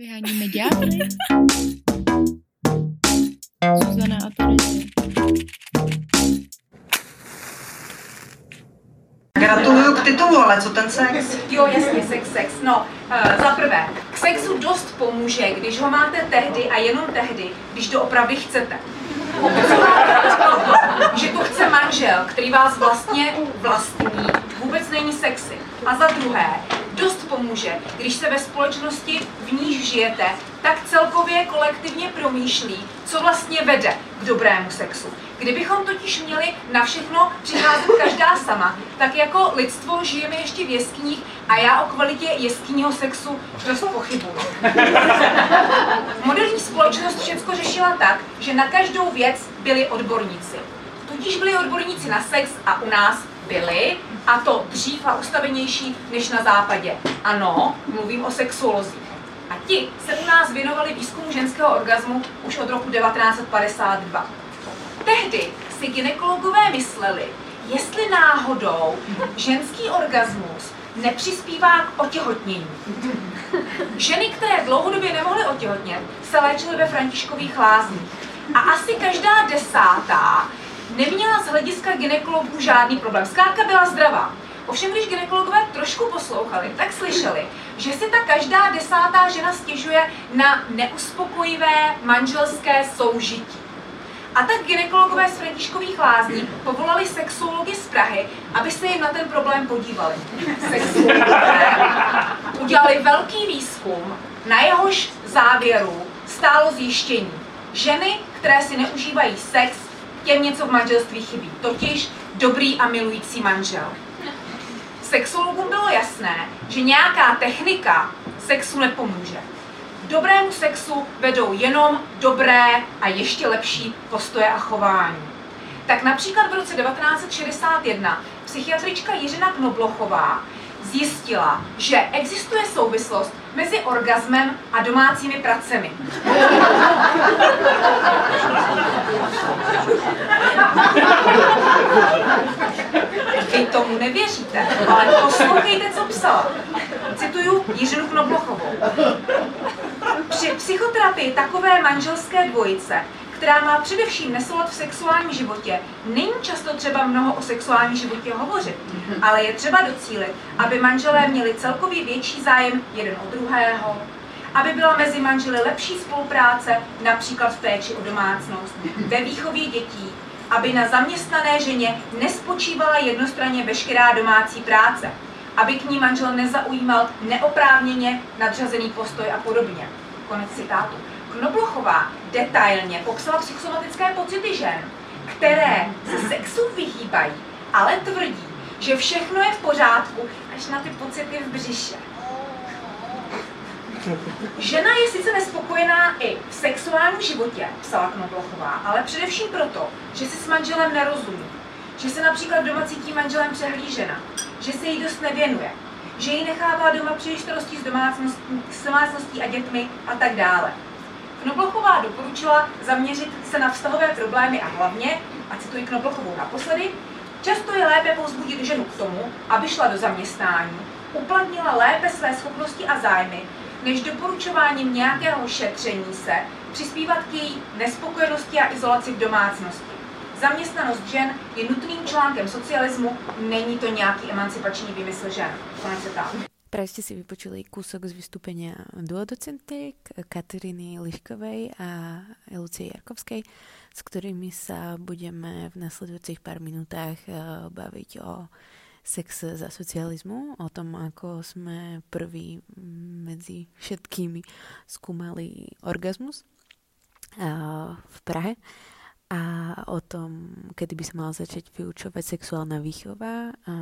Vyháníme ďábly. Zuzana a Terezie. Gratuluju k titulu, ale co ten sex? Jo, jasně, sex, sex. No, uh, za prvé, k sexu dost pomůže, když ho máte tehdy a jenom tehdy, když to opravdu chcete. že to chce manžel, který vás vlastně vlastní, vůbec není sexy. A za druhé, pomůže, když se ve společnosti, v níž žijete, tak celkově kolektivně promýšlí, co vlastně vede k dobrému sexu. Kdybychom totiž měli na všechno přicházet každá sama, tak jako lidstvo žijeme ještě v jeskyních a já o kvalitě jeskyního sexu dost pochybuji. Moderní společnost všechno řešila tak, že na každou věc byli odborníci. Tudíž byli odborníci na sex a u nás byli, a to dřív a ustavenější než na západě. Ano, mluvím o sexuolozích. A ti se u nás věnovali výzkumu ženského orgazmu už od roku 1952. Tehdy si ginekologové mysleli, jestli náhodou ženský orgasmus nepřispívá k otěhotnění. Ženy, které dlouhodobě nemohly otěhotnět, se léčily ve Františkových lázních. A asi každá desátá neměla z hlediska ginekologů žádný problém. Zkrátka byla zdravá. Ovšem, když ginekologové trošku poslouchali, tak slyšeli, že si ta každá desátá žena stěžuje na neuspokojivé manželské soužití. A tak ginekologové z Františkových lázní povolali sexuology z Prahy, aby se jim na ten problém podívali. Sexuologové udělali velký výzkum, na jehož závěru stálo zjištění. Ženy, které si neužívají sex, těm něco v manželství chybí, totiž dobrý a milující manžel. Sexologům bylo jasné, že nějaká technika sexu nepomůže. Dobrému sexu vedou jenom dobré a ještě lepší postoje a chování. Tak například v roce 1961 psychiatrička Jiřina Knoblochová zjistila, že existuje souvislost mezi orgasmem a domácími pracemi. Vy tomu nevěříte, ale poslouchejte, co psala. Cituju Jiřinu Knoblochovou. Při psychoterapii takové manželské dvojice která má především nesoulad v sexuálním životě, není často třeba mnoho o sexuálním životě hovořit, ale je třeba docílit, aby manželé měli celkově větší zájem jeden o druhého, aby byla mezi manželi lepší spolupráce, například v péči o domácnost, ve výchově dětí, aby na zaměstnané ženě nespočívala jednostranně veškerá domácí práce, aby k ní manžel nezaujímal neoprávněně nadřazený postoj a podobně. Konec citátu. Knoblochová detailně popsala psychosomatické pocity žen, které se sexu vyhýbají, ale tvrdí, že všechno je v pořádku, až na ty pocity v břiše. Žena je sice nespokojená i v sexuálním životě, psala Knoblochová, ale především proto, že si s manželem nerozumí. Že se například doma cítí manželem přehlížena, že se jí dost nevěnuje, že ji nechává doma příliš starostí s domácností, s domácností a dětmi a tak dále. Knoblochová doporučila zaměřit se na vztahové problémy a hlavně, a cituji Knoblochovou naposledy, často je lépe povzbudit ženu k tomu, aby šla do zaměstnání, uplatnila lépe své schopnosti a zájmy, než doporučováním nějakého šetření se přispívat k její nespokojenosti a izolaci v domácnosti. Zaměstnanost žen je nutným článkem socialismu, není to nějaký emancipační výmysl žen. Konec Práve ste si vypočuli kúsok z vystúpenia duodocentiek Kateriny Liškovej a Lucie Jarkovskej, s ktorými sa budeme v nasledujúcich pár minútach eh, baviť o sex za socializmu, o tom, ako sme prví medzi všetkými skúmali orgazmus eh, v Prahe a o tom, kedy by sa mala začať vyučovať sexuálna výchova, a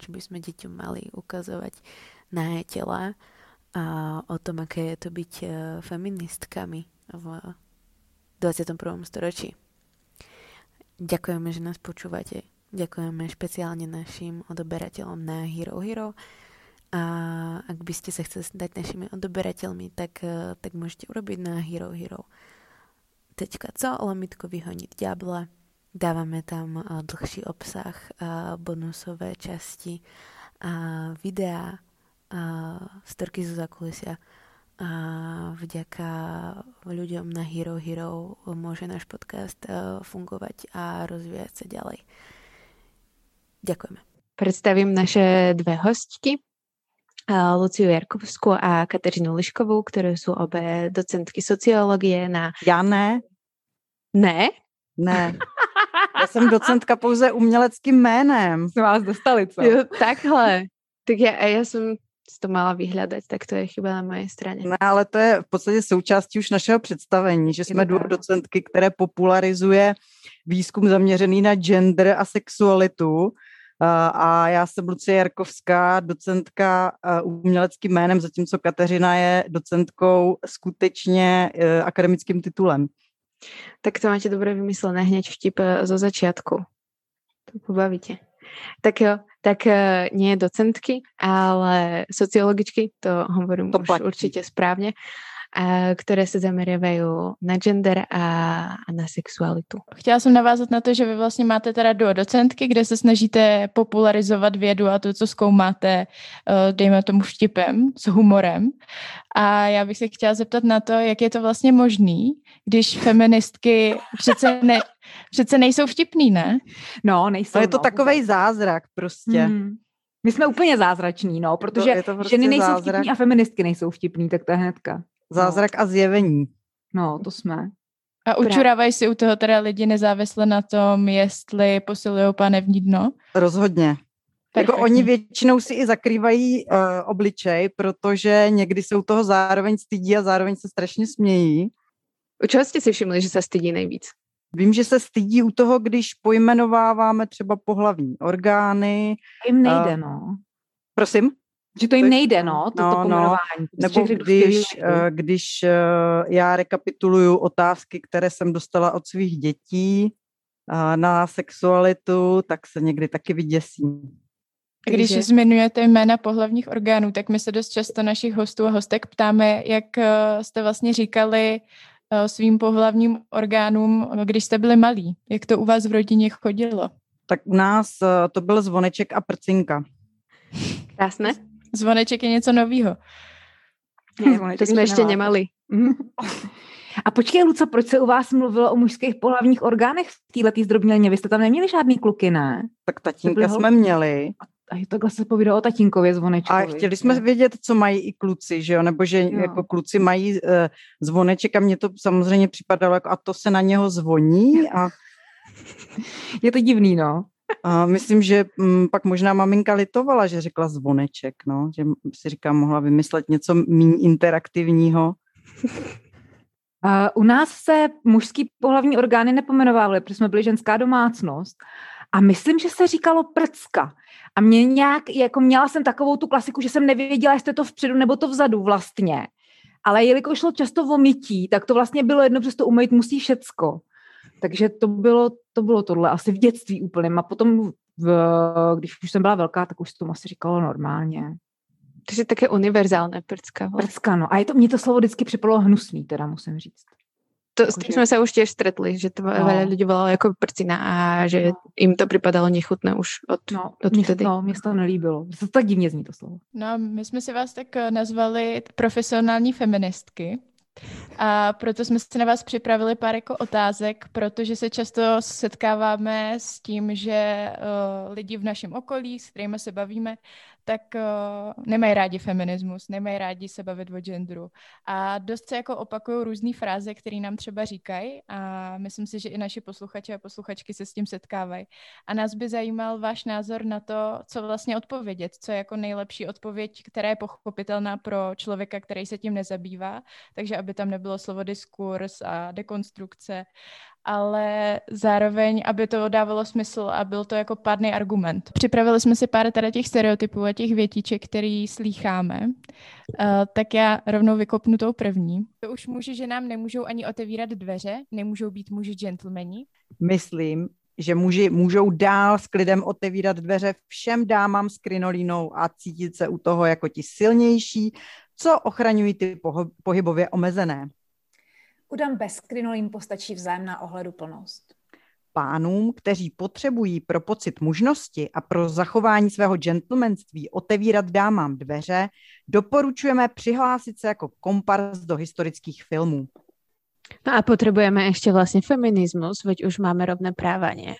či by sme deťom mali ukazovať na tela a o tom, aké je to byť e, feministkami v 21. storočí. Ďakujeme, že nás počúvate. Ďakujeme špeciálne našim odoberateľom na Hero Hero. A ak by ste sa chceli stať našimi odoberateľmi, tak, e, tak môžete urobiť na Hero Hero co lomitko vyhoniť ďabla. Dávame tam uh, dlhší obsah, bonusové časti, uh, videá, storky zo zakulisia, vďaka ľuďom na Hero Hero môže náš podcast fungovať a rozvíjať sa ďalej. Ďakujeme. Predstavím naše dve hostky, Luciu Jarkovskou a Kateřinu Liškovou, které jsou obě docentky sociologie na... Já ne. Ne? Ne. Já jsem docentka pouze uměleckým jménem. Jsme vás dostali, co? Jo, takhle. Tak já, já jsem to mala vyhledat, tak to je chyba na mojej straně. Ne, ale to je v podstatě součástí už našeho představení, že jsme dvě docentky, které popularizuje výzkum zaměřený na gender a sexualitu. A já jsem Lucie Jarkovská, docentka uměleckým jménem, zatímco Kateřina je docentkou skutečně e, akademickým titulem. Tak to máte dobře vymyslené hneď vtip e, zo začiatku. To pobavíte. Tak jo, tak uh, nie docentky, ale sociologičky, to hovorím to už platí. určite správne, a, které se zameriavají na gender a, a na sexualitu. Chtěla jsem navázat na to, že vy vlastně máte teda do docentky, kde se snažíte popularizovat vědu a to, co zkoumáte, uh, dejme tomu vtipem, s humorem. A já bych se chtěla zeptat na to, jak je to vlastně možný, když feministky přece, ne, přece nejsou vtipný, ne? No, nejsou. Ale je to no, takový zázrak prostě. Hmm. My jsme úplně zázrační, no, protože to, to prostě ženy nejsou zázrak. vtipný a feministky nejsou vtipný, tak to je hnedka. Zázrak no. a zjevení. No, to jsme. A učurávají si u toho teda lidi nezávisle na tom, jestli posilují panevní dno? Rozhodně. Jako oni většinou si i zakrývají uh, obličej, protože někdy se u toho zároveň stydí a zároveň se strašně smějí. U čeho jste si všimli, že se stydí nejvíc? Vím, že se stydí u toho, když pojmenováváme třeba pohlavní orgány. Jim nejde, uh, no. Prosím? Že to jim nejde, no, to, no, to no. pojmenování. No, nebo když, uh, když uh, já rekapituluju otázky, které jsem dostala od svých dětí uh, na sexualitu, tak se někdy taky vyděsím. Když Takže... zmiňujete jména pohlavních orgánů, tak my se dost často našich hostů a hostek ptáme, jak jste vlastně říkali svým pohlavním orgánům, když jste byli malí. Jak to u vás v rodině chodilo? Tak u nás to byl zvoneček a prcinka. Krásné. Zvoneček je něco novýho. Ne, to jsme ještě nemali. A počkej, Luco, proč se u vás mluvilo o mužských pohlavních orgánech v této zdrobnělně? Vy jste tam neměli žádný kluky, ne? Tak tatínka jsme měli. A takhle se povídalo o tatínkově zvonečkovi. A chtěli jsme vědět, co mají i kluci, že jo? Nebo že jo. jako kluci mají uh, zvoneček a mně to samozřejmě připadalo, jako a to se na něho zvoní a... Je to divný, no. A myslím, že m, mm, pak možná maminka litovala, že řekla zvoneček, no, že si říká, mohla vymyslet něco méně interaktivního. U nás se mužský pohlavní orgány nepomenovávaly, protože jsme byli ženská domácnost. A myslím, že se říkalo prcka. A mě nějak, jako měla jsem takovou tu klasiku, že jsem nevěděla, jestli je to vpředu nebo to vzadu vlastně. Ale jelikož šlo často o mytí, tak to vlastně bylo jedno, přesto umýt musí všecko. Takže to bylo, to bylo tohle asi v dětství úplným. A potom, v, když už jsem byla velká, tak už to tomu asi říkalo normálně. To je také univerzálné prcka. Vlastně. Prcka, no. A je to, mě to slovo vždycky připadalo hnusný, teda musím říct. To, s tím jsme se už těž stretli, že to no. veľa lidí volalo jako prcina a že no. jim to připadalo nechutné už od, no, od mě, tedy. No, mě to nelíbilo. To tak divně zní to slovo. No, my jsme si vás tak eh, nazvali profesionální feministky. A proto jsme si na vás připravili pár jako otázek, protože se často setkáváme s tím, že uh, lidi v našem okolí, s kterými se bavíme, tak uh, nemají rádi feminismus, nemají rádi se bavit o genderu. A dost se jako opakují různé fráze, které nám třeba říkají a myslím si, že i naši posluchači a posluchačky se s tím setkávají. A nás by zajímal váš názor na to, co vlastně odpovědět, co je jako nejlepší odpověď, která je pochopitelná pro člověka, který se tím nezabývá, takže aby tam nebylo slovo diskurs a dekonstrukce ale zároveň, aby to dávalo smysl a byl to jako pádný argument. Připravili jsme si pár tady těch stereotypů a těch větiček, který slýcháme, uh, tak já rovnou vykopnu tou první. To už muži, že nám nemůžou ani otevírat dveře, nemůžou být muži gentlemani. Myslím, že muži můžou dál s klidem otevírat dveře všem dámám s krinolínou a cítit se u toho jako ti silnější, co ochraňují ty pohybově omezené. U dam bez krinolín postačí vzájemná ohleduplnost. Pánům, kteří potřebují pro pocit mužnosti a pro zachování svého gentlemanství otevírat dámám dveře, doporučujeme přihlásit se jako kompars do historických filmů. No a potřebujeme ještě vlastně feminismus, veď už máme rovné práva, nie?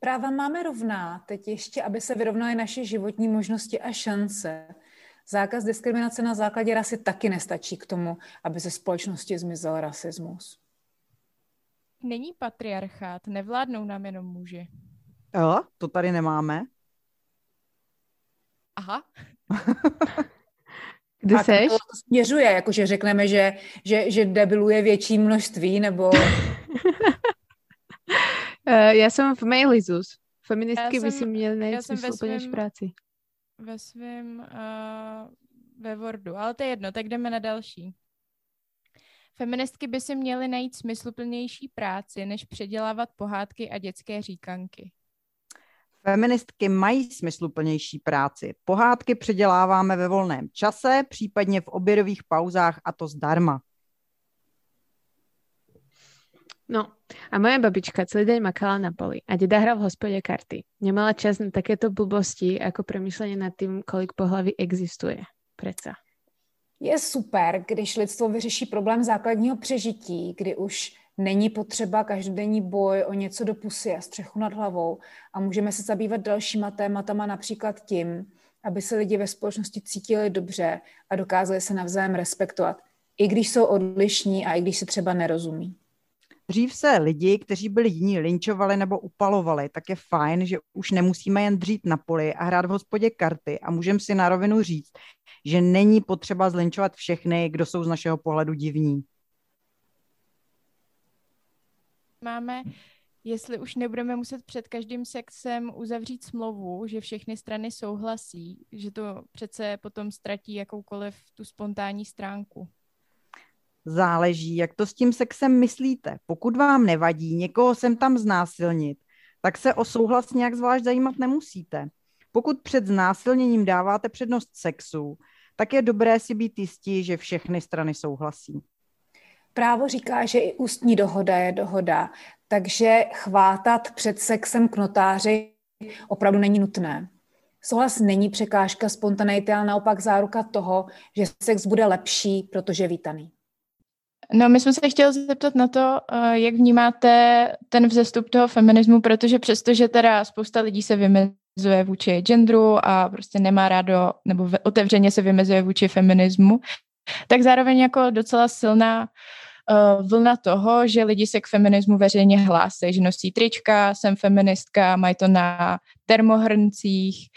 Práva máme rovná, teď ještě, aby se vyrovnaly naše životní možnosti a šance. Zákaz diskriminace na základě rasy taky nestačí k tomu, aby ze společnosti zmizel rasismus. Není patriarchát, nevládnou nám jenom muži. Jo, to tady nemáme. Aha. Kde A seš? to směřuje, jakože řekneme, že, že, že debilů je větší množství, nebo Uh, já jsem v Mailizus. Feministky Já by si měly já najít smysluplnější svém- práci. Ve svém uh, ve Wordu, ale to je jedno, tak jdeme na další. Feministky by si měly najít smysluplnější práci, než předělávat pohádky a dětské říkanky. Feministky mají smysluplnější práci. Pohádky předěláváme ve volném čase, případně v obědových pauzách a to zdarma. No, a moja babička celý deň makala na poli a deda hral v hospode karty. Nemala čas na takéto blbosti, ako premýšlenie nad tým, kolik pohlaví existuje. Preca. je super, když lidstvo vyřeší problém základního přežití, kdy už není potřeba každodenní boj o něco do pusy a střechu nad hlavou a můžeme se zabývat dalšíma tématama, například tím, aby se lidi ve společnosti cítili dobře a dokázali se navzájem respektovat, i když jsou odlišní a i když se třeba nerozumí. Dřív se lidi, kteří byli jiní, linčovali nebo upalovali, tak je fajn, že už nemusíme jen dřít na poli a hrát v hospodě karty a můžeme si na rovinu říct, že není potřeba zlinčovat všechny, kdo jsou z našeho pohledu divní. Máme, jestli už nebudeme muset před každým sexem uzavřít smlouvu, že všechny strany souhlasí, že to přece potom ztratí jakoukoliv tu spontánní stránku. Záleží, jak to s tím sexem myslíte. Pokud vám nevadí někoho sem tam znásilnit, tak se o souhlas nějak zvlášť zajímat nemusíte. Pokud před znásilněním dáváte přednost sexu, tak je dobré si být jistí, že všechny strany souhlasí. Právo říká, že i ústní dohoda je dohoda, takže chvátat před sexem k notáři opravdu není nutné. Souhlas není překážka spontaneity, ale naopak záruka toho, že sex bude lepší, protože vítaný. No, my jsme se chtěli zeptat na to, eh, jak vnímáte ten vzestup toho feminismu, protože přestože teda spousta lidí se vymezuje vůči genderu a prostě nemá rádo, nebo otevřeně se vymezuje vůči feminismu, tak zároveň jako docela silná uh, vlna toho, že lidi se k feminismu veřejně hlásí, že nosí trička, jsem feministka, mají to na termohrncích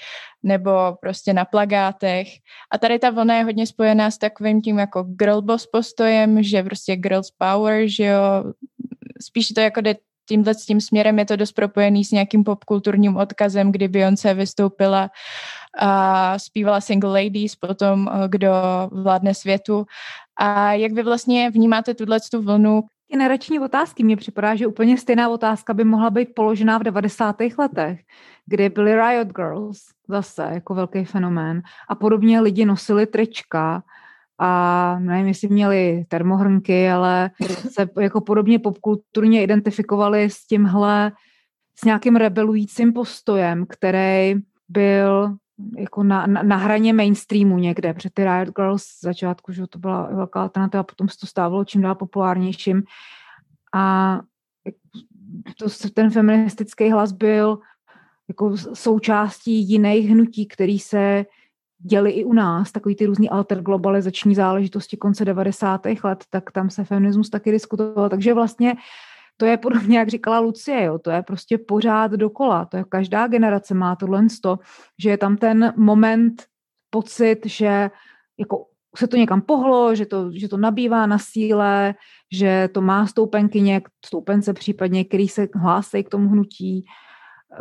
nebo prostě na plagátech. A tady ta vlna je hodně spojená s takovým tím jako girlboss postojem, že prostě girls power, že jo, spíš to jako jde tímhle s tím směrem je to dost propojený s nějakým popkulturním odkazem, kdy Beyoncé vystoupila a zpívala Single Ladies, potom eh, kdo vládne světu. A jak vy vlastně vnímáte tuhle tu vlnu? Generační otázky. Mně připadá, že úplně stejná otázka by mohla být položená v 90. letech, kdy byly Riot Girls zase jako velký fenomén a podobně lidi nosili trička a nevím, jestli měli termohrnky, ale se jako podobně popkulturně identifikovali s tímhle, s nějakým rebelujícím postojem, který byl jako na, na, na hraně mainstreamu někde, protože ty Riot Girls z začátku, že to byla velká alternativa, potom se to stávalo čím dál populárnějším. A to, ten feministický hlas byl jako součástí jiných hnutí, který se děli i u nás, takový ty různý alterglobalizační záležitosti konce 90. let, tak tam se feminismus taky diskutoval, takže vlastně to je podobně, jak říkala Lucie, jo, to je prostě pořád dokola, to je každá generace má tohle sto, že je tam ten moment, pocit, že jako se to někam pohlo, že to, že to nabývá na síle, že to má stoupenkyně, stoupence případně, který se hlásí k tomu hnutí,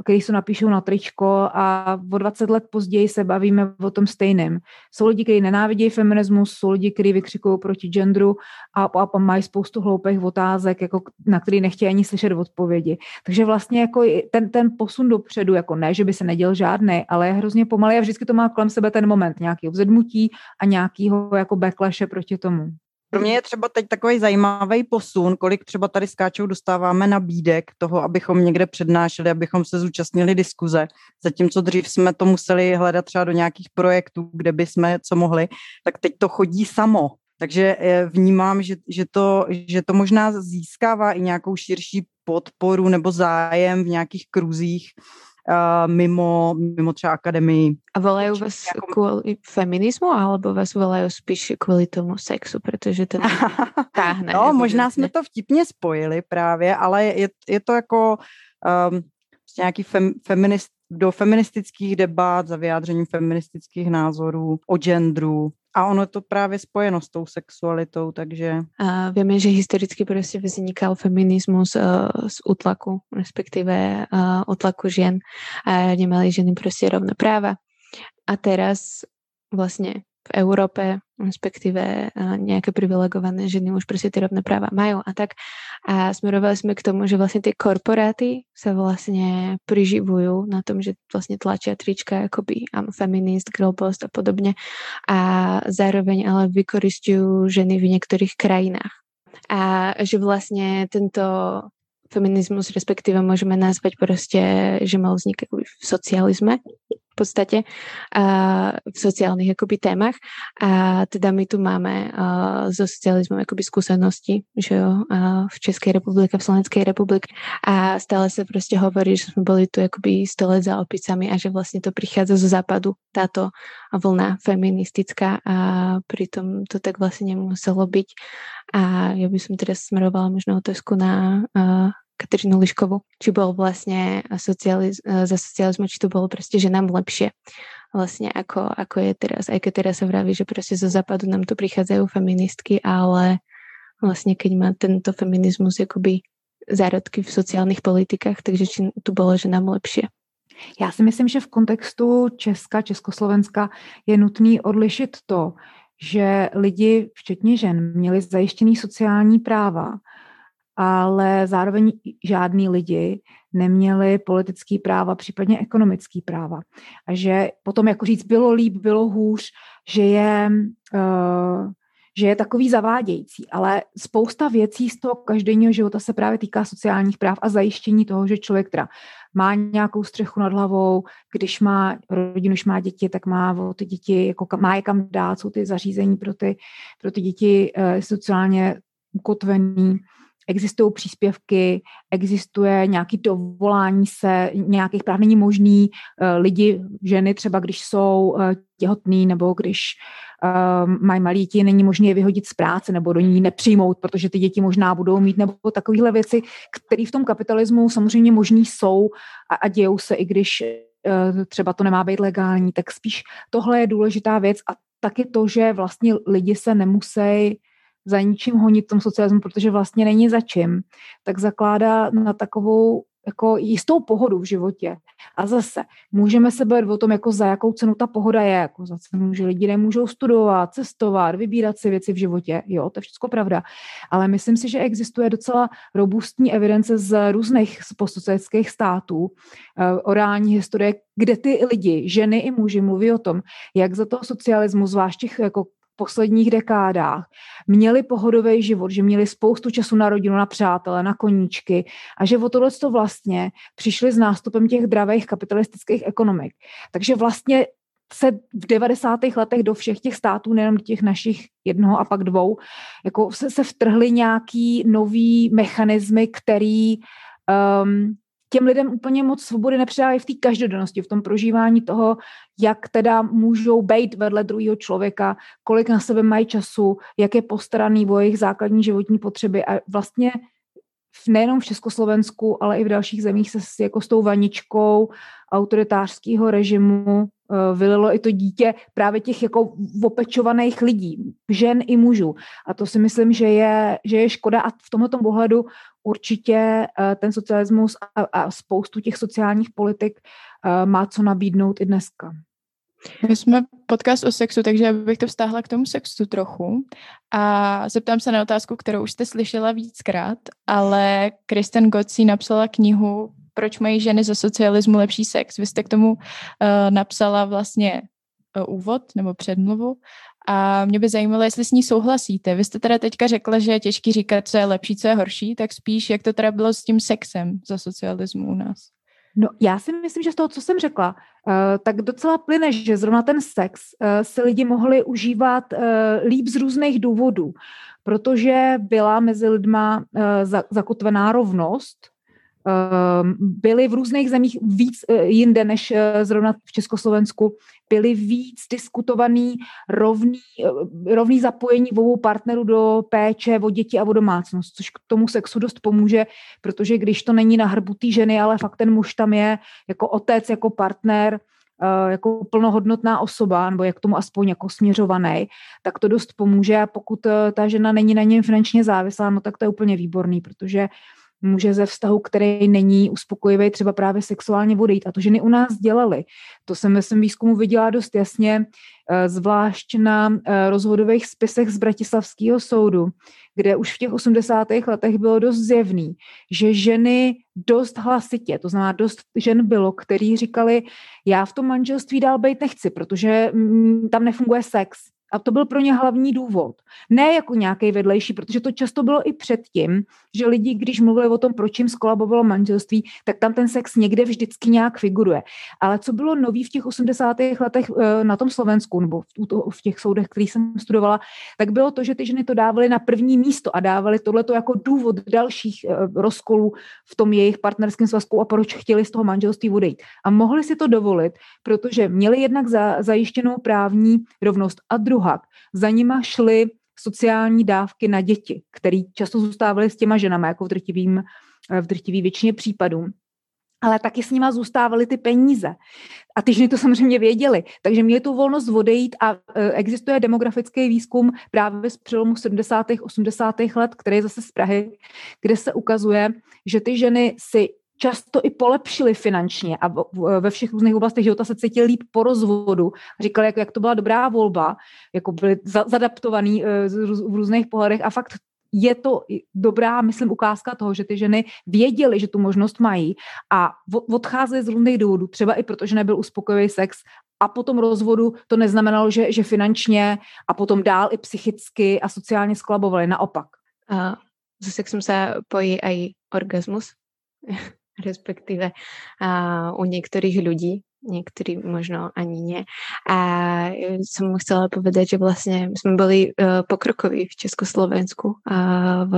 který se napíšou na tričko a o 20 let později se bavíme o tom stejném. Jsou lidi, kteří nenávidí feminismus, jsou lidi, kteří vykřikují proti genderu a, a, a mají spoustu hloupých otázek, jako, na který nechtějí ani slyšet odpovědi. Takže vlastně jako ten, ten posun dopředu, jako ne, že by se neděl žádný, ale je hrozně pomalý a vždycky to má kolem sebe ten moment nějakého vzedmutí a nějakého jako backlashe proti tomu. Pro mě je třeba teď takový zajímavý posun, kolik třeba tady s Káčou dostáváme nabídek toho, abychom někde přednášeli, abychom se zúčastnili diskuze. Zatímco dřív jsme to museli hledat třeba do nějakých projektů, kde by jsme co mohli, tak teď to chodí samo. Takže eh, vnímám, že, že, to, že to možná získává i nějakou širší podporu nebo zájem v nějakých kruzích, uh, mimo, mimo třeba akademii. A volají vás nějakou... kvůli feminismu, alebo vás volají spíš kvůli tomu sexu, protože ten táhne? no, možná jsme to vtipně spojili právě, ale je, je to jako um, nějaký fem, feminist, do feministických debat, za vyjádřením feministických názorů, o genderu, a ono to právě spojeno s tou sexualitou, takže... A víme, že historicky prostě vznikal feminismus uh, z útlaku, respektive uh, útlaku žen a nemali ženy prostě rovné práva. A teraz vlastně v Európe, respektíve nejaké privilegované ženy už prostě ty rovné práva majú a tak. A smerovali sme k tomu, že vlastne tie korporáty sa vlastne priživujú na tom, že vlastne tlačia trička akoby I'm feminist, girl boss a podobne a zároveň ale vykoristujú ženy v niektorých krajinách. A že vlastne tento feminizmus, respektíve môžeme nazvať proste, že mal vznik v socializme v podstate a v sociálnych akoby témach. A teda my tu máme uh, so socializmom akoby skúsenosti, že jo, uh, v Českej republike, v Slovenskej republike. A stále sa proste hovorí, že sme boli tu akoby 100 let za opicami a že vlastne to prichádza zo západu, táto vlna feministická. A pritom to tak vlastne nemuselo byť. A ja by som teraz smerovala možno otázku na Kateřinu Liškovu, či bol vlastne socializ- e, za socializmu, či to bolo proste, že nám lepšie vlastne ako, ako je teraz. Aj keď teraz sa vraví, že proste zo západu nám tu prichádzajú feministky, ale vlastne keď má tento feminizmus jakoby zárodky v sociálnych politikách, takže či tu bolo, že nám lepšie. Já si myslím, že v kontextu Česka, Československa je nutný odlišit to, že lidi, včetně žen, měli zajištěný sociální práva ale zároveň žádní lidi neměli politický práva, případně ekonomický práva. A že potom, jako říct, bylo líp, bylo hůř, že je, uh, že je takový zavádějící, ale spousta věcí z toho každodenního života se právě týká sociálních práv a zajištění toho, že člověk teda má nějakou střechu nad hlavou, když má rodinu, když má děti, tak má o ty děti, jako má je kam dát, jsou ty zařízení pro ty, pro ty děti uh, sociálně ukotvený existují příspěvky, existuje nějaký dovolání se nějakých práv. Není možný uh, lidi, ženy třeba, když jsou uh, těhotný nebo když uh, mají malé děti, není možné je vyhodit z práce nebo do ní nepřijmout, protože ty děti možná budou mít, nebo takovéhle věci, které v tom kapitalismu samozřejmě možný jsou a, a dějou se, i když uh, třeba to nemá být legální, tak spíš tohle je důležitá věc a taky to, že vlastně lidi se nemusí za ničím honit v tom socialismu, protože vlastně není za čím, tak zakládá na takovou jako jistou pohodu v životě. A zase můžeme se bavit o tom, jako za jakou cenu ta pohoda je, jako za cenu, že lidi nemůžou studovat, cestovat, vybírat si věci v životě. Jo, to je všechno pravda. Ale myslím si, že existuje docela robustní evidence z různých postsocialistických států, uh, orální historie, kde ty lidi, ženy i muži mluví o tom, jak za toho socialismu, zvlášť těch jako posledních dekádách měli pohodový život, že měli spoustu času na rodinu, na přátele, na koníčky a že o tohle to vlastně přišli s nástupem těch dravých kapitalistických ekonomik. Takže vlastně se v 90. letech do všech těch států, nejenom těch našich jednoho a pak dvou, jako se, se vtrhly nějaký nový mechanismy, který um, těm lidem úplně moc svobody nepředávají v té každodennosti, v tom prožívání toho, jak teda můžou být vedle druhého člověka, kolik na sebe mají času, jak je postaraný o jejich základní životní potřeby. A vlastně nejenom v Československu, ale i v dalších zemích se jako s tou vaničkou autoritářského režimu vylilo i to dítě právě těch jako opečovaných lidí, žen i mužů. A to si myslím, že je, že je škoda a v tomto pohledu určitě uh, ten socialismus a, a spoustu těch sociálních politik uh, má co nabídnout i dneska. My jsme podcast o sexu, takže bych to vztáhla k tomu sexu trochu. A zeptám se na otázku, kterou už jste slyšela víckrát, ale Kristen Gotzi napsala knihu Proč mají ženy za socialismu lepší sex. Vy jste k tomu uh, napsala vlastně uh, úvod nebo předmluvu A mě by zajímalo, jestli s ní souhlasíte. Vy jste teda teďka řekla, že je těžký říkat, co je lepší, co je horší, tak spíš, jak to teda bylo s tím sexem za socialismu u nás. No, já si myslím, že z toho, co jsem řekla, uh, tak docela plyne, že zrovna ten sex si lidi mohli užívat líp z různých důvodů, protože byla mezi lidma zakotvená rovnost, byly v různých zemích víc eh, jinde než eh, zrovna v Československu, byly víc diskutovaný rovný, eh, rovný zapojení obou partnerů do péče o děti a o domácnost, což k tomu sexu dost pomůže, protože když to není na hrbu té ženy, ale fakt ten muž tam je jako otec, jako partner, jako plnohodnotná osoba, nebo jak tomu aspoň jako směřovaný, tak to dost pomůže. A pokud ta žena není na něm finančně závislá, no tak to je úplně výborný, protože uh, může ze vztahu, který není uspokojivý, třeba právě sexuálně odejít. A to ženy u nás dělaly. To jsem ve svém výzkumu viděla dost jasně, eh, zvlášť na eh, rozhodových spisech z Bratislavského soudu, kde už v těch 80. letech bylo dost zjevný, že ženy dost hlasitě, to znamená dost žen bylo, který říkali, já v tom manželství dál být nechci, protože mm, tam nefunguje sex a to byl pro ně hlavní důvod. Ne jako nějaký vedlejší, protože to často bylo i předtím, že lidi, když mluvili o tom, proč jim skolabovalo manželství, tak tam ten sex někde vždycky nějak figuruje. Ale co bylo nový v těch 80. letech eh, na tom Slovensku, nebo v těch soudech, který jsem studovala, tak bylo to, že ty ženy to dávaly na první místo a dávaly tohleto jako důvod dalších eh, rozkolů v tom jejich partnerském svazku a proč chtěli z toho manželství odejít. A mohli si to dovolit, protože měli jednak za, zajištěnou právní rovnost a druhak. Za nima šly sociální dávky na děti, které často zůstávaly s těma ženama, jako v drtivým, v drtivý většině případů ale taky s nima zůstávaly ty peníze. A ty ženy to samozřejmě věděly, takže měly tu volnost odejít a e, existuje demografický výzkum právě z přelomu 70. 80. let, který je zase z Prahy, kde se ukazuje, že ty ženy si často i polepšili finančně a ve všech různých oblastech života se cítili líp po rozvodu. Říkali, jak, jak to byla dobrá volba, jako byli za, zadaptovaný e, v různých pohledech a fakt je to dobrá, myslím, ukázka toho, že ty ženy věděly, že tu možnost mají a odcházely z různých důvodů, třeba i protože nebyl uspokojivý sex a po tom rozvodu to neznamenalo, že, že finančně a potom dál i psychicky a sociálně sklabovali, naopak. A so sexem se pojí aj orgasmus, respektíve a u některých lidí niektorí možno ani nie. A som chcela povedať, že vlastne sme boli uh, pokrokoví v Československu a v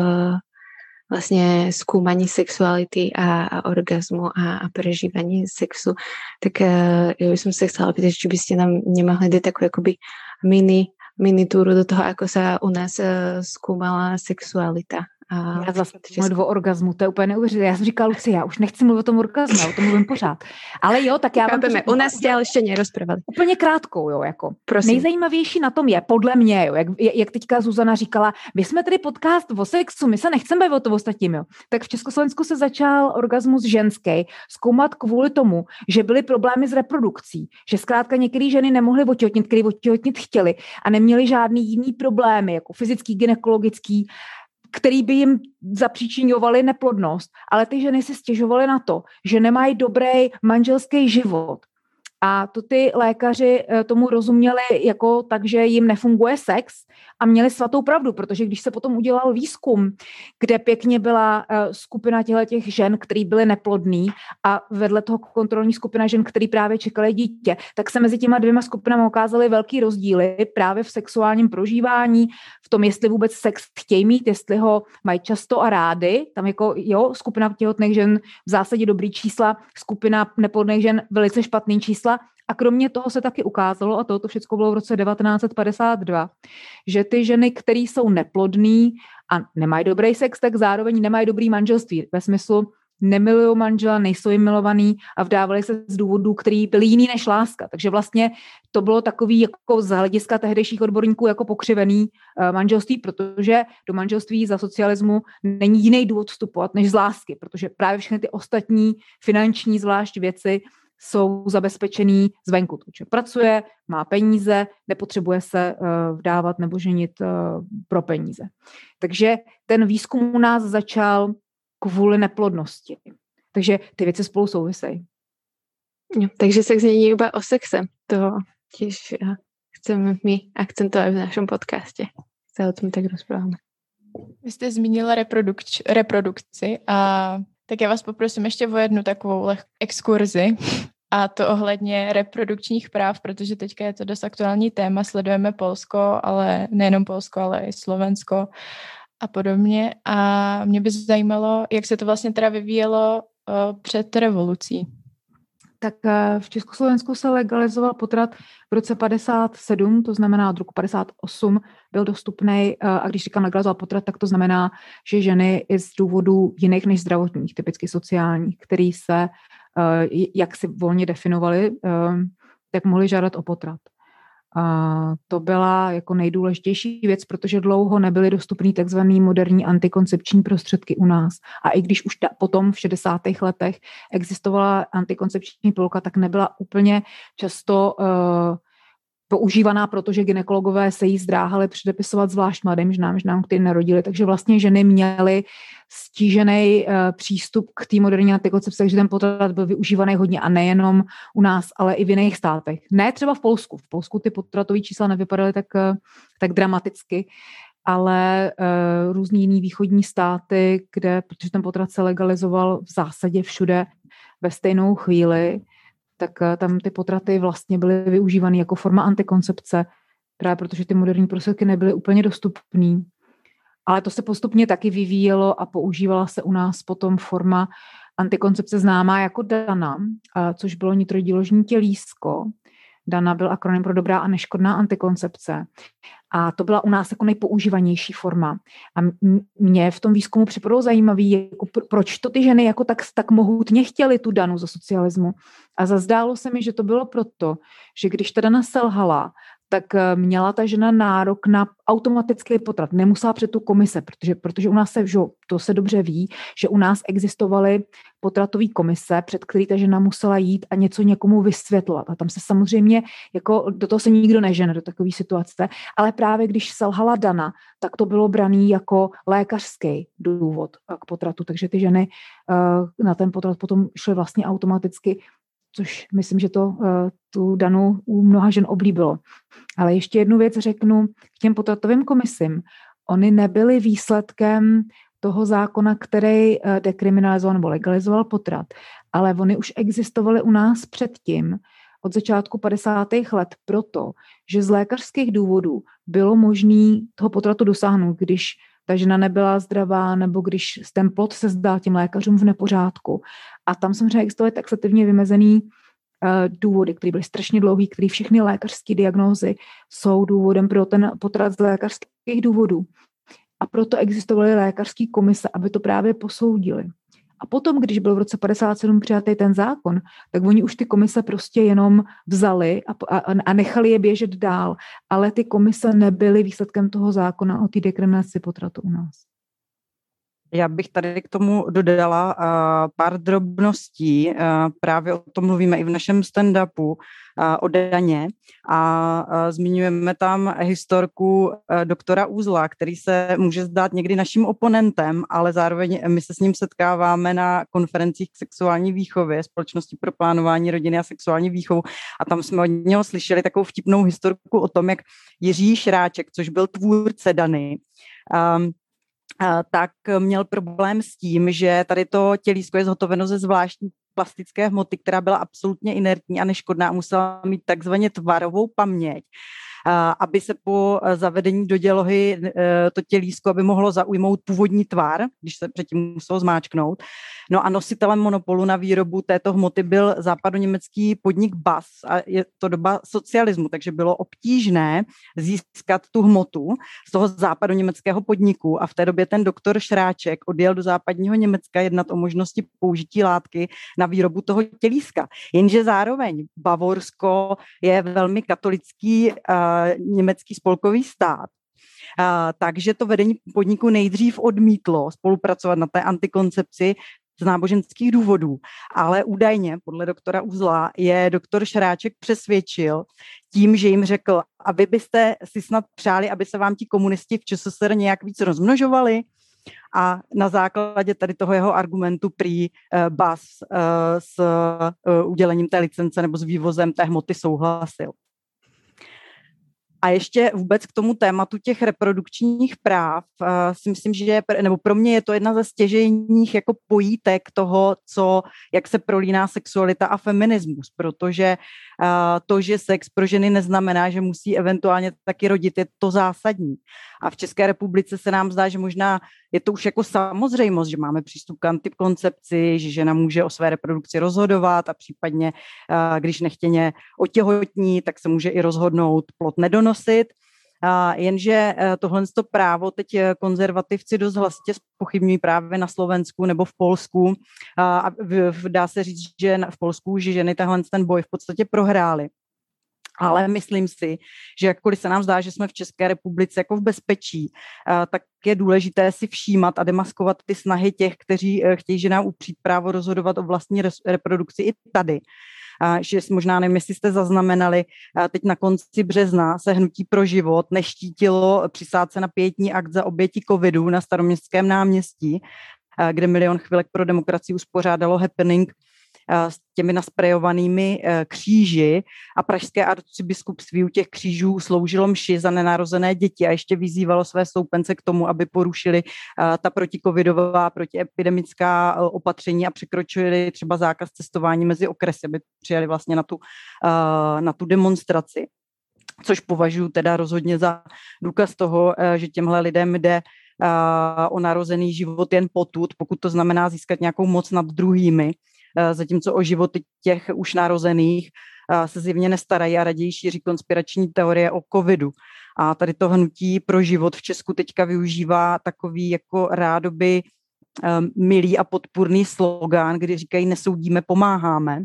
vlastne skúmaní sexuality a, a orgazmu a, a prežívaní sexu, tak uh, ja by som sa chcela pýtať, či by ste nám nemohli dať takú akoby mini, mini túru do toho, ako sa u nás uh, skúmala sexualita a já zase mluvit o orgazmu, to je úplně neuvěřitelné. Já jsem říkala, Luci, já už nechci mluvit o tom orgazmu, o tom mluvím pořád. Ale jo, tak já vám to U nás ale ještě nerozprávali. Úplně krátkou, jo, jako. Prosím. Nejzajímavější na tom je, podle mě, jo, jak, jak teďka Zuzana říkala, my jsme tady podcast o sexu, my se nechceme bavit o tom ostatním, jo. Tak v Československu se začal orgasmus ženský zkoumat kvůli tomu, že byly problémy s reprodukcí, že zkrátka některé ženy nemohly otěhotnit, které otěhotnit chtěli a neměly žádný jiný problémy, jako fyzický, gynekologický který by jim zapříčiňovali neplodnost, ale ty ženy si stěžovaly na to, že nemají dobrý manželský život, a to ty lékaři eh, tomu rozuměli jako tak, že jim nefunguje sex a měli svatou pravdu, protože když se potom udělal výzkum, kde pěkně byla eh, skupina těch žen, který byly neplodný a vedle toho kontrolní skupina žen, který právě čekali dítě, tak se mezi těma dvěma skupinami ukázaly velký rozdíly právě v sexuálním prožívání, v tom, jestli vůbec sex chtějí mít, jestli ho mají často a rády. Tam jako, jo, skupina těhotných žen v zásadě dobrý čísla, skupina neplodných žen velice špatný čísla a kromě toho se taky ukázalo, a toto všechno bylo v roce 1952, že ty ženy, které jsou neplodný a nemají dobrý sex, tak zároveň nemají dobrý manželství. Ve smyslu, nemilují manžela, nejsou jim milovaný a vdávali se z důvodů, který byl jiný než láska. Takže vlastně to bylo takový jako z hlediska tehdejších odborníků jako pokřivený uh, manželství, protože do manželství za socialismu není jiný důvod vstupovat než z lásky, protože právě všechny ty ostatní finanční zvlášť věci jsou zabezpečený zvenku. Takže pracuje, má peníze, nepotřebuje se uh, vdávat nebo ženit uh, pro peníze. Takže ten výzkum u nás začal kvůli neplodnosti. Takže ty věci spolu souvisejí. takže sex není iba o sexe. To těž chceme my akcentovat v našem podcastě. Se o tom tak rozpráváme. Vy jste zmínila reprodukč, reprodukci a tak já vás poprosím ještě o jednu takovou leh- exkurzi a to ohledně reprodukčních práv, protože teďka je to dost aktuální téma, sledujeme Polsko, ale nejenom Polsko, ale i Slovensko a podobně. A mě by zajímalo, jak se to vlastně teda vyvíjelo uh, před revolucí. Tak uh, v Československu se legalizoval potrat v roce 57, to znamená od roku 58 byl dostupný, uh, a když říkám legalizoval potrat, tak to znamená, že ženy i z důvodů jiných než zdravotních, typicky sociálních, který se jak si volně definovali, tak mohli žádat o potrat. A to byla jako nejdůležitější věc, protože dlouho nebyly dostupný takzvaný moderní antikoncepční prostředky u nás. A i když už ta, potom v 60. letech existovala antikoncepční pilulka, tak nebyla úplně často uh, používaná, protože ginekologové se jí zdráhali předepisovat zvlášť mladým ženám, ženám, které narodili, takže vlastně ženy měly stížený uh, přístup k té moderní antikoncepci, takže ten potrat byl využívaný hodně a nejenom u nás, ale i v jiných státech. Ne třeba v Polsku. V Polsku ty potratové čísla nevypadaly tak, uh, tak dramaticky, ale uh, různý jiný východní státy, kde, protože ten potrat se legalizoval v zásadě všude ve stejnou chvíli, tak eh, tam ty potraty vlastně byly využívány jako forma antikoncepce, právě protože ty moderní prostředky nebyly úplně dostupné. Ale to se postupně taky vyvíjelo a používala se u nás potom forma antikoncepce známá jako DANA, eh, což bylo nitrodiložní tělísko. DANA byl akronym pro dobrá a neškodná antikoncepce. A to byla u nás jako nejpoužívanější forma. A mě v tom výzkumu připadalo zajímavý, jako proč to ty ženy jako tak, tak mohutně chtěly tu danu za socialismu. A zazdálo se mi, že to bylo proto, že když ta dana selhala, tak eh, měla ta žena nárok na automatický potrat. Nemusela před tu komise, protože, protože u nás se, že, to se dobře ví, že u nás existovaly potratové komise, před který ta žena musela jít a něco někomu vysvětlovat. A tam se samozřejmě, jako do toho se nikdo nežene, do takové situace, ale právě když selhala Dana, tak to bylo braný jako lékařský důvod k potratu, takže ty ženy uh, na ten potrat potom šly vlastně automaticky což myslím, že to uh, tu Danu u mnoha žen oblíbilo. Ale ještě jednu věc řeknu k těm potratovým komisím. Oni nebyly výsledkem toho zákona, který uh, dekriminalizoval nebo legalizoval potrat, ale oni už existovaly u nás předtím, od začátku 50. let, proto, že z lékařských důvodů bylo možné toho potratu dosáhnout, když ta žena nebyla zdravá, nebo když ten plod se zdal těm lékařům v nepořádku. A tam samozřejmě existovaly taxativně vymezený uh, důvody, které byly strašně dlouhé, které všechny lékařské diagnózy jsou důvodem pro ten potrat z lékařských důvodů. A proto existovaly lékařské komise, aby to právě posoudili. A potom, když byl v roce 57 přijatý ten zákon, tak oni už ty komise prostě jenom vzali a, a, a nechali je běžet dál. Ale ty komise nebyly výsledkem toho zákona o té dekriminaci potratu u nás. Já bych tady k tomu dodala pár drobností. Právě o tom mluvíme i v našem stand-upu o daně a zmiňujeme tam historku uh, doktora Úzla, který se může zdát někdy naším oponentem, ale zároveň my se s ním setkáváme na konferencích k sexuální výchově Společnosti pro plánování rodiny a sexuální výchovu a tam jsme od něho slyšeli takovou vtipnou historku o tom, jak Jiří Šráček, což byl tvůrce Dany, um, tak měl problém s tím, že tady to tělísko je zhotoveno ze zvláštní plastické hmoty, která byla absolutně inertní a neškodná a musela mít takzvaně tvarovou paměť aby se po e, zavedení do dělohy e, to tělísko, aby mohlo zaujmout původní tvar, když se předtím muselo zmáčknout. No a nositelem monopolu na výrobu této hmoty byl západoněmecký podnik BAS a je to doba socialismu, takže bylo obtížné získat tu hmotu z toho západoněmeckého podniku a v té době ten doktor Šráček odjel do západního Německa jednat o možnosti použití látky na výrobu toho tělíska. Jenže zároveň Bavorsko je velmi katolický uh, německý spolkový stát. Uh, takže to vedení podniku nejdřív odmítlo spolupracovat na té antikoncepci z náboženských důvodů, ale údajně podle doktora Uzla je doktor Šráček přesvědčil tím, že jim řekl, a vy byste si snad přáli, aby se vám ti komunisti v ČSSR nějak víc rozmnožovali, a na základě tady toho jeho argumentu prý uh, BAS uh, s uh, udělením té licence nebo s vývozem té hmoty souhlasil. A ještě vůbec k tomu tématu těch reprodukčních práv uh, si myslím, že je, nebo pro mě je to jedna ze stěžejních jako pojítek toho, co, jak se prolíná sexualita a feminismus, protože to, že sex pro ženy neznamená, že musí eventuálně taky rodit, je to zásadní. A v České republice se nám zdá, že možná je to už jako samozřejmost, že máme přístup k antikoncepci, že žena může o své reprodukci rozhodovat a případně, když nechtěně otěhotní, tak se může i rozhodnout plot nedonosit. Jenže e, tohle to právo teď e, konzervativci dost hlasitě spochybňují právě na Slovensku nebo v Polsku. A dá se říct, že v Polsku že ženy tahle ten boj v podstatě prohrály. Ale myslím si, že jakkoliv se nám zdá, že jsme v České republice jako v bezpečí, e, tak je důležité si všímat a demaskovat ty snahy těch, kteří chtějí ženám upřít právo rozhodovat o vlastní reprodukci i tady že možná nevím, jestli jste zaznamenali, teď na konci března se Hnutí pro život neštítilo přisát se na pětní akt za oběti covidu na staroměstském náměstí, kde Milion chvilek pro demokracii uspořádalo happening s těmi nasprejovanými eh, kříži. A pražské arcibiskupství u těch křížů sloužilo mši za nenarozené děti a ještě vyzývalo své stoupence k tomu, aby porušili eh, ta protikovidová, protiepidemická opatření a překročili třeba zákaz cestování mezi okresy, aby přijeli vlastně na tu, na tu demonstraci. Což považuji teda rozhodně za důkaz toho, že těmhle lidem jde o narozený život jen potud, pokud to znamená získat nějakou moc nad druhými. Eh, zatímco o životy těch už narozených eh, se zjevně nestarají a raději šíří konspirační teorie o covidu. A tady to hnutí pro život v Česku teďka využívá takový jako rádoby eh, milý a podpůrný slogán, kdy říkají nesoudíme, pomáháme.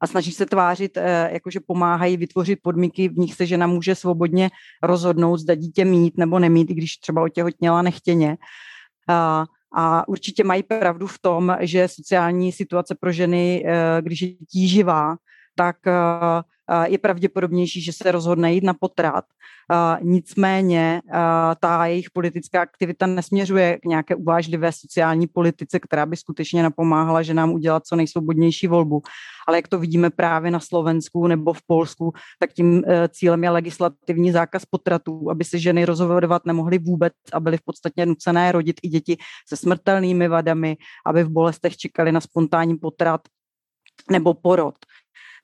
A snaží se tvářit, jakože pomáhají vytvořit podmínky, v nich se žena může svobodně rozhodnout, zda dítě mít nebo nemít, i když třeba otěhotněla nechtěně. Určitě mají pravdu v tom, že sociální situace pro ženy, eh, když je tíživá, tak eh, je pravděpodobnější, že se rozhodne jít na potrat. Nicméně ta jejich politická aktivita nesměřuje k nějaké uvážlivé sociální politice, která by skutečně napomáhala že nám udělat co nejsvobodnější volbu. Ale jak to vidíme právě na Slovensku nebo v Polsku, tak tím cílem je legislativní zákaz potratů, aby se ženy rozhodovat nemohly vůbec a byly v podstatě nucené rodit i děti se smrtelnými vadami, aby v bolestech čekali na spontánní potrat nebo porod.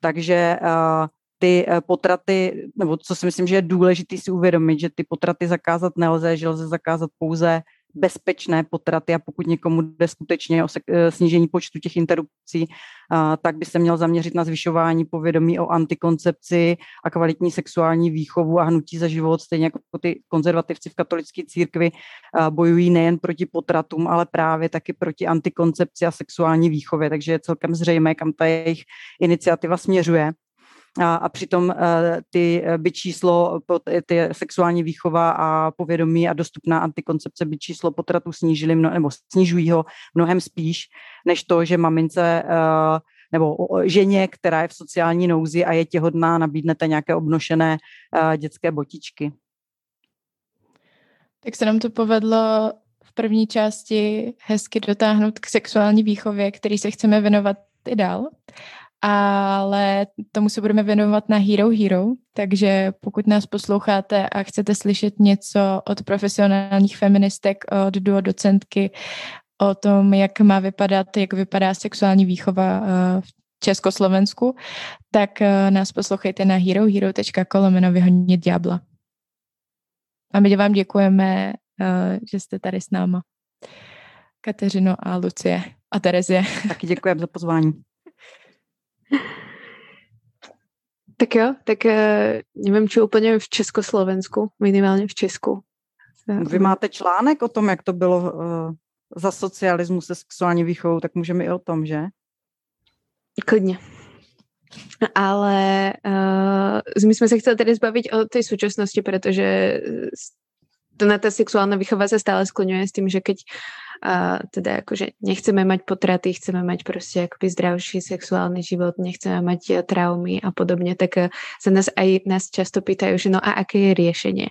Takže uh, ty uh, potraty, nebo co si myslím, že je důležité si uvědomit, že ty potraty zakázat nelze, že lze zakázat pouze bezpečné potraty a pokud někomu jde skutečně o eh, snížení počtu těch interrupcí, tak by se měl zaměřit na zvyšování povědomí o antikoncepci a kvalitní sexuální výchovu a hnutí za život, stejně jako ty konzervativci v katolické církvi bojují nejen proti potratům, ale právě taky proti antikoncepci a sexuální výchově, takže je celkem zřejmé, kam ta jejich iniciativa směřuje a, a přitom uh, ty eh, by číslo, ty sexuální výchova a povědomí a dostupná antikoncepce by číslo potratu snížili, mno, nebo snižují ho mnohem spíš, než to, že mamince uh, nebo ženě, která je v sociální nouzi a je těhodná, nabídnete nějaké obnošené dětské botičky. Tak se nám to povedlo v první části hezky dotáhnout k sexuální výchově, který se chceme věnovat i dál ale tomu se budeme věnovat na Hero Hero, takže pokud nás posloucháte a chcete slyšet něco od profesionálních feministek, od duo docentky o tom, jak má vypadat, jak vypadá sexuální výchova eh, v Československu, tak eh, nás poslouchejte na herohero.com vyhonit ďábla. A my vám děkujeme, eh, že jste tady s náma. Kateřino a Lucie a Terezie. Taky děkujeme za pozvání. Tak jo, tak uh, nevím, či úplně v Československu, minimálně v Česku. Vy máte článek o tom, jak to bylo uh, za socialismu se sexuální výchovou, tak můžeme i o tom, že? Klidně. Ale uh, my jsme se chtěli tedy zbavit o té současnosti, protože na ta sexuálna výchova sa stále skloňuje s tým, že keď a teda akože nechceme mať potraty, chceme mať proste akoby zdravší sexuálny život, nechceme mať e, traumy a podobne, tak e, sa nás aj nás často pýtajú, že no a aké je riešenie?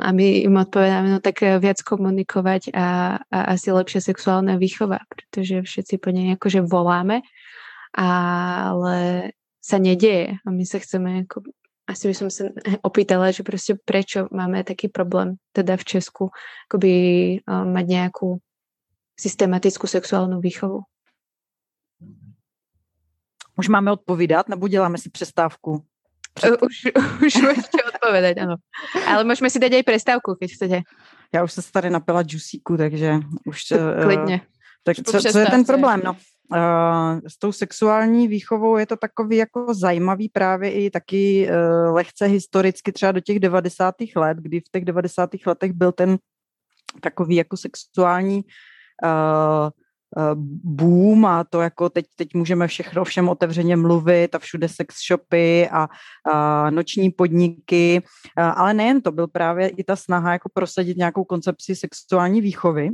A my im odpovedáme, no tak e, viac komunikovať a, a asi lepšia sexuálna výchova, pretože všetci po nej akože voláme, ale sa nedieje a my sa chceme ako asi by som sa opýtala, že proste prečo máme taký problém teda v Česku akoby uh, mať nejakú systematickú sexuálnu výchovu. Už máme odpovídat, nebo děláme si přestávku? Před... Už, už môžete odpovedať, áno. Ale môžeme si dať aj prestávku, keď chcete. Já už se tady napila džusíku, takže už... Klidně. Tak co, co je ten problém? No, uh, s tou sexuální výchovou je to takový jako zajímavý právě i taky uh, lehce historicky třeba do těch 90. let, kdy v těch 90. letech byl ten takový jako sexuální uh, boom a to jako teď, teď můžeme všechno všem otevřeně mluvit a všude sex shopy a, a noční podniky, a, ale nejen to, byl právě i ta snaha jako prosadit nějakou koncepci sexuální výchovy,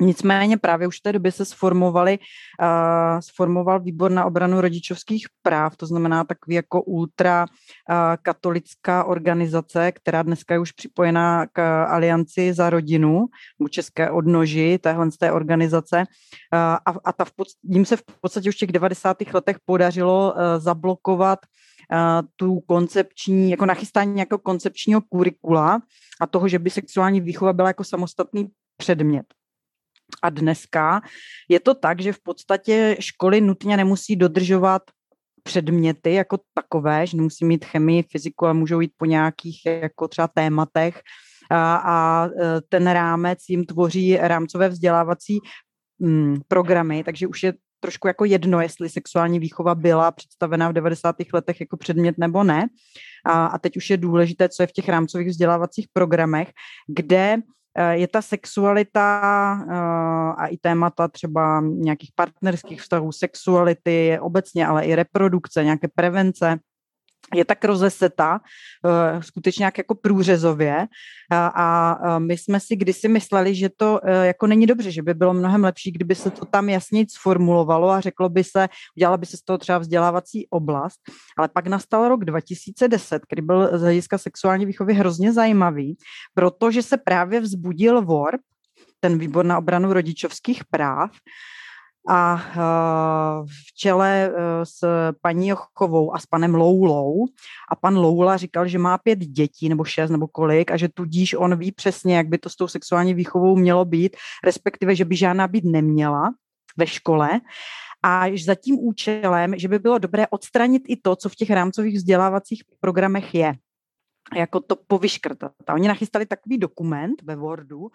Nicméně právě už v té době se sformovali, uh, sformoval výbor na obranu rodičovských práv, to znamená takový jako ultra uh, katolická organizace, která dneska je už připojená k Alianci za rodinu, u České odnoži téhle z té organizace uh, a, a ta v pod, jim se v podstatě už v těch 90. letech podařilo uh, zablokovat tu koncepční, jako nachystání nějakého koncepčního kurikula a toho, že by sexuální výchova byla jako samostatný předmět. A dneska je to tak, že v podstatě školy nutně nemusí dodržovat předměty jako takové, že nemusí mít chemii, fyziku, ale můžou jít po nějakých jako třeba tématech a, a e, ten rámec jim tvoří rámcové vzdělávací mm, programy, takže už je trošku jako jedno, jestli sexuální výchova byla představena v 90. letech jako předmět nebo ne. A, a teď už je důležité, co je v těch rámcových vzdělávacích programech, kde je ta sexualita eh, a i témata třeba nějakých partnerských vztahů, sexuality obecně, ale i reprodukce, nějaké prevence, je tak rozeseta, uh, skutečně jak jako průřezově. A, a my jsme si kdysi mysleli, že to uh, jako není dobře, že by bylo mnohem lepší, kdyby se to tam jasně sformulovalo a řeklo by se, udělala by se z toho třeba vzdělávací oblast, ale pak nastal rok 2010, který byl z hlediska sexuální výchovy hrozně zajímavý, protože se právě vzbudil VORP, ten výbor na obranu rodičovských práv, a uh, v čele uh, s paní Jochovou a s panem Loulou. A pan Loula říkal, že má pět dětí nebo šest nebo kolik a že tudíž on ví přesně, jak by to s tou sexuální výchovou mělo být, respektive, že by žádná být neměla ve škole. A za tím účelem, že by bylo dobré odstranit i to, co v těch rámcových vzdělávacích programech je. Jako to povyškrtat. A oni nachystali takový dokument ve Wordu